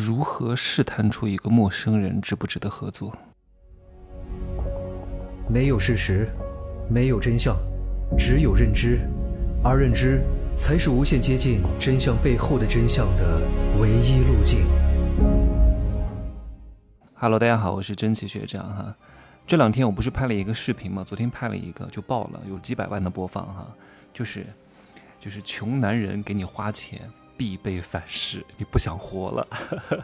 如何试探出一个陌生人值不值得合作？没有事实，没有真相，只有认知，而认知才是无限接近真相背后的真相的唯一路径。Hello，大家好，我是真奇学长哈。这两天我不是拍了一个视频嘛？昨天拍了一个就爆了，有几百万的播放哈。就是，就是穷男人给你花钱。必备反噬，你不想活了。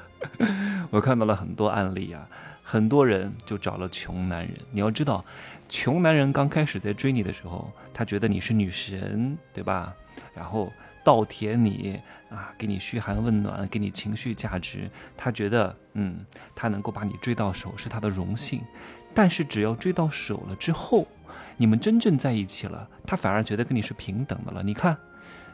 我看到了很多案例啊，很多人就找了穷男人。你要知道，穷男人刚开始在追你的时候，他觉得你是女神，对吧？然后倒贴你啊，给你嘘寒问暖，给你情绪价值。他觉得，嗯，他能够把你追到手是他的荣幸。但是只要追到手了之后，你们真正在一起了，他反而觉得跟你是平等的了。你看，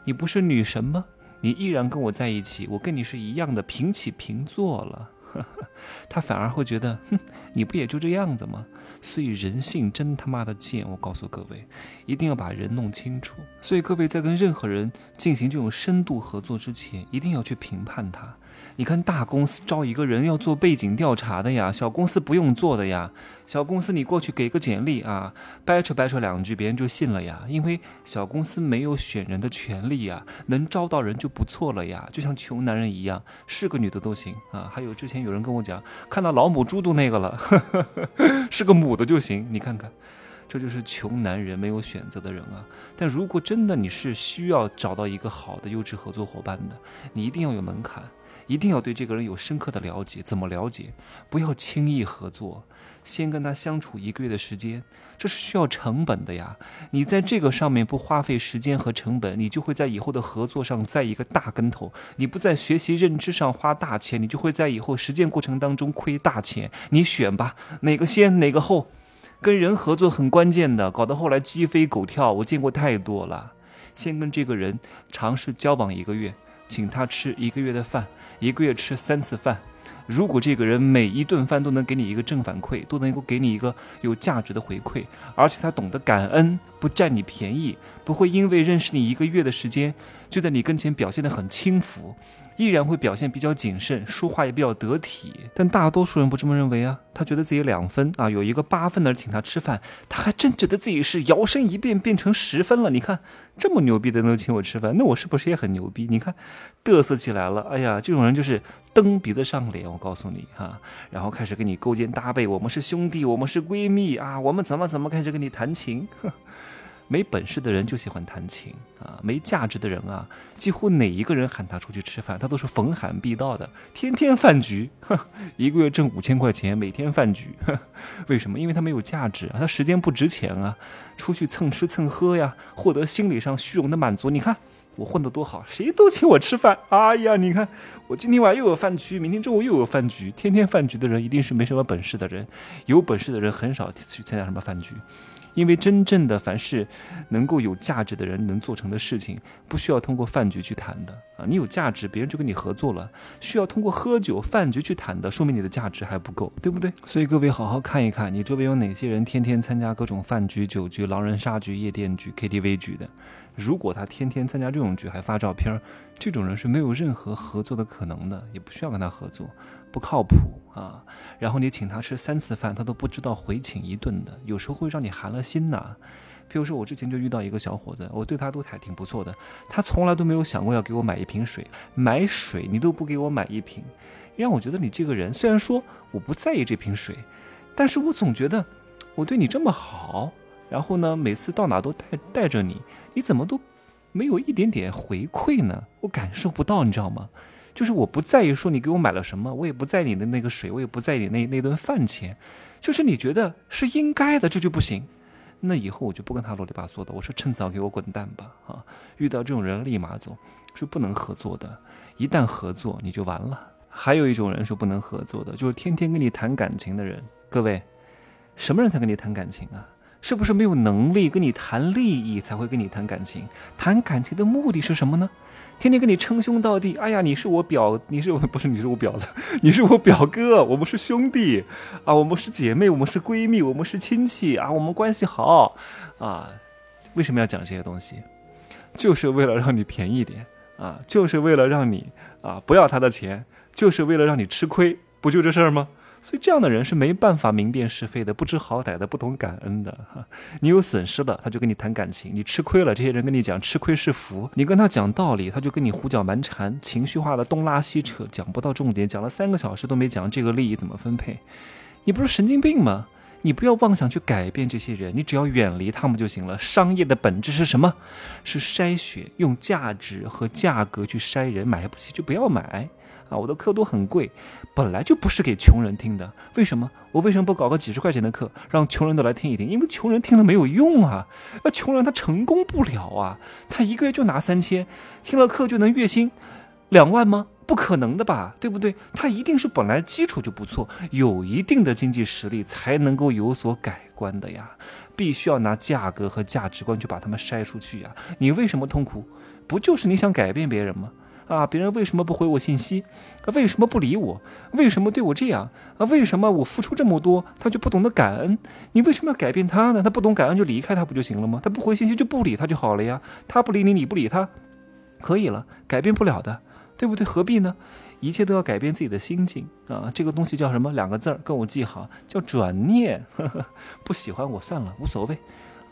你不是女神吗？你依然跟我在一起，我跟你是一样的平起平坐了，他反而会觉得，哼，你不也就这样子吗？所以人性真他妈的贱，我告诉各位，一定要把人弄清楚。所以各位在跟任何人进行这种深度合作之前，一定要去评判他。你看大公司招一个人要做背景调查的呀，小公司不用做的呀。小公司你过去给个简历啊，掰扯掰扯两句，别人就信了呀。因为小公司没有选人的权利呀，能招到人就不错了呀。就像穷男人一样，是个女的都行啊。还有之前有人跟我讲，看到老母猪都那个了，是个母的就行。你看看，这就是穷男人没有选择的人啊。但如果真的你是需要找到一个好的优质合作伙伴的，你一定要有门槛。一定要对这个人有深刻的了解，怎么了解？不要轻易合作，先跟他相处一个月的时间，这是需要成本的呀。你在这个上面不花费时间和成本，你就会在以后的合作上栽一个大跟头。你不在学习认知上花大钱，你就会在以后实践过程当中亏大钱。你选吧，哪个先哪个后？跟人合作很关键的，搞得后来鸡飞狗跳，我见过太多了。先跟这个人尝试交往一个月，请他吃一个月的饭。一个月吃三次饭，如果这个人每一顿饭都能给你一个正反馈，都能够给你一个有价值的回馈，而且他懂得感恩，不占你便宜，不会因为认识你一个月的时间就在你跟前表现得很轻浮。依然会表现比较谨慎，说话也比较得体，但大多数人不这么认为啊。他觉得自己两分啊，有一个八分的请他吃饭，他还真觉得自己是摇身一变变成十分了。你看这么牛逼的能请我吃饭，那我是不是也很牛逼？你看嘚瑟起来了。哎呀，这种人就是蹬鼻子上脸，我告诉你哈，然后开始跟你勾肩搭背，我们是兄弟，我们是闺蜜啊，我们怎么怎么开始跟你谈情。没本事的人就喜欢弹琴啊，没价值的人啊，几乎哪一个人喊他出去吃饭，他都是逢喊必到的，天天饭局，一个月挣五千块钱，每天饭局，为什么？因为他没有价值啊，他时间不值钱啊，出去蹭吃蹭喝呀，获得心理上虚荣的满足。你看我混得多好，谁都请我吃饭。哎呀，你看我今天晚上又有饭局，明天中午又有饭局，天天饭局的人一定是没什么本事的人，有本事的人很少去参加什么饭局。因为真正的凡是能够有价值的人能做成的事情，不需要通过饭局去谈的啊！你有价值，别人就跟你合作了。需要通过喝酒饭局去谈的，说明你的价值还不够，对不对？所以各位好好看一看，你周边有哪些人天天参加各种饭局、酒局、狼人杀局、夜店局、KTV 局的？如果他天天参加这种局还发照片，这种人是没有任何合作的可能的，也不需要跟他合作，不靠谱啊。然后你请他吃三次饭，他都不知道回请一顿的，有时候会让你寒了心呐。比如说我之前就遇到一个小伙子，我对他都还挺不错的，他从来都没有想过要给我买一瓶水，买水你都不给我买一瓶，让我觉得你这个人虽然说我不在意这瓶水，但是我总觉得我对你这么好。然后呢，每次到哪都带带着你，你怎么都没有一点点回馈呢？我感受不到，你知道吗？就是我不在意说你给我买了什么，我也不在意你的那个水，我也不在意你那那顿饭钱，就是你觉得是应该的，这就不行。那以后我就不跟他啰里吧嗦的，我说趁早给我滚蛋吧！啊，遇到这种人立马走，是不能合作的。一旦合作你就完了。还有一种人是不能合作的，就是天天跟你谈感情的人。各位，什么人才跟你谈感情啊？是不是没有能力跟你谈利益才会跟你谈感情？谈感情的目的是什么呢？天天跟你称兄道弟，哎呀，你是我表，你是我 不是你是我表子，你是我表哥，我们是兄弟啊，我们是姐妹，我们是闺蜜，我们是亲戚啊，我们关系好啊。为什么要讲这些东西？就是为了让你便宜点啊，就是为了让你啊不要他的钱，就是为了让你吃亏，不就这事儿吗？所以这样的人是没办法明辨是非的，不知好歹的，不懂感恩的哈。你有损失了，他就跟你谈感情；你吃亏了，这些人跟你讲吃亏是福。你跟他讲道理，他就跟你胡搅蛮缠，情绪化的东拉西扯，讲不到重点，讲了三个小时都没讲这个利益怎么分配。你不是神经病吗？你不要妄想去改变这些人，你只要远离他们就行了。商业的本质是什么？是筛选，用价值和价格去筛人，买不起就不要买。啊，我的课都很贵，本来就不是给穷人听的。为什么？我为什么不搞个几十块钱的课，让穷人都来听一听？因为穷人听了没有用啊，那穷人他成功不了啊，他一个月就拿三千，听了课就能月薪两万吗？不可能的吧，对不对？他一定是本来基础就不错，有一定的经济实力才能够有所改观的呀。必须要拿价格和价值观去把他们筛出去呀。你为什么痛苦？不就是你想改变别人吗？啊，别人为什么不回我信息？为什么不理我？为什么对我这样？啊，为什么我付出这么多，他就不懂得感恩？你为什么要改变他呢？他不懂感恩就离开他不就行了吗？他不回信息就不理他就好了呀。他不理你，你不理他，可以了，改变不了的，对不对？何必呢？一切都要改变自己的心境啊！这个东西叫什么？两个字儿，跟我记好，叫转念。不喜欢我算了，无所谓。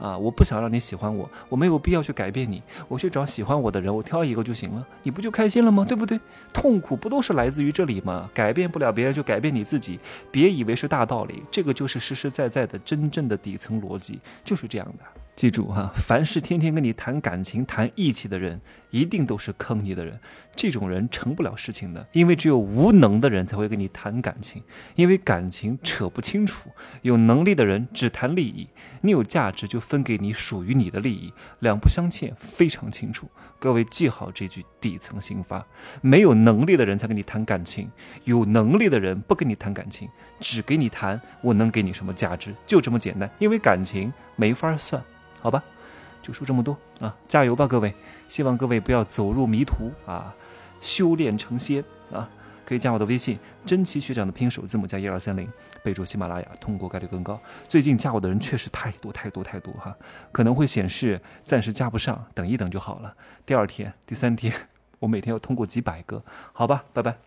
啊！我不想让你喜欢我，我没有必要去改变你，我去找喜欢我的人，我挑一个就行了，你不就开心了吗？对不对？痛苦不都是来自于这里吗？改变不了别人，就改变你自己。别以为是大道理，这个就是实实在在的真正的底层逻辑，就是这样的。记住哈，凡是天天跟你谈感情、谈义气的人，一定都是坑你的人。这种人成不了事情的，因为只有无能的人才会跟你谈感情，因为感情扯不清楚。有能力的人只谈利益，你有价值就分给你属于你的利益，两不相欠，非常清楚。各位记好这句底层心法：没有能力的人才跟你谈感情，有能力的人不跟你谈感情，只给你谈我能给你什么价值，就这么简单。因为感情没法算。好吧，就说这么多啊！加油吧，各位！希望各位不要走入迷途啊，修炼成仙啊！可以加我的微信，真奇学长的拼音首字母加一二三零，备注喜马拉雅，通过概率更高。最近加我的人确实太多太多太多哈，可能会显示暂时加不上，等一等就好了。第二天、第三天，我每天要通过几百个，好吧，拜拜。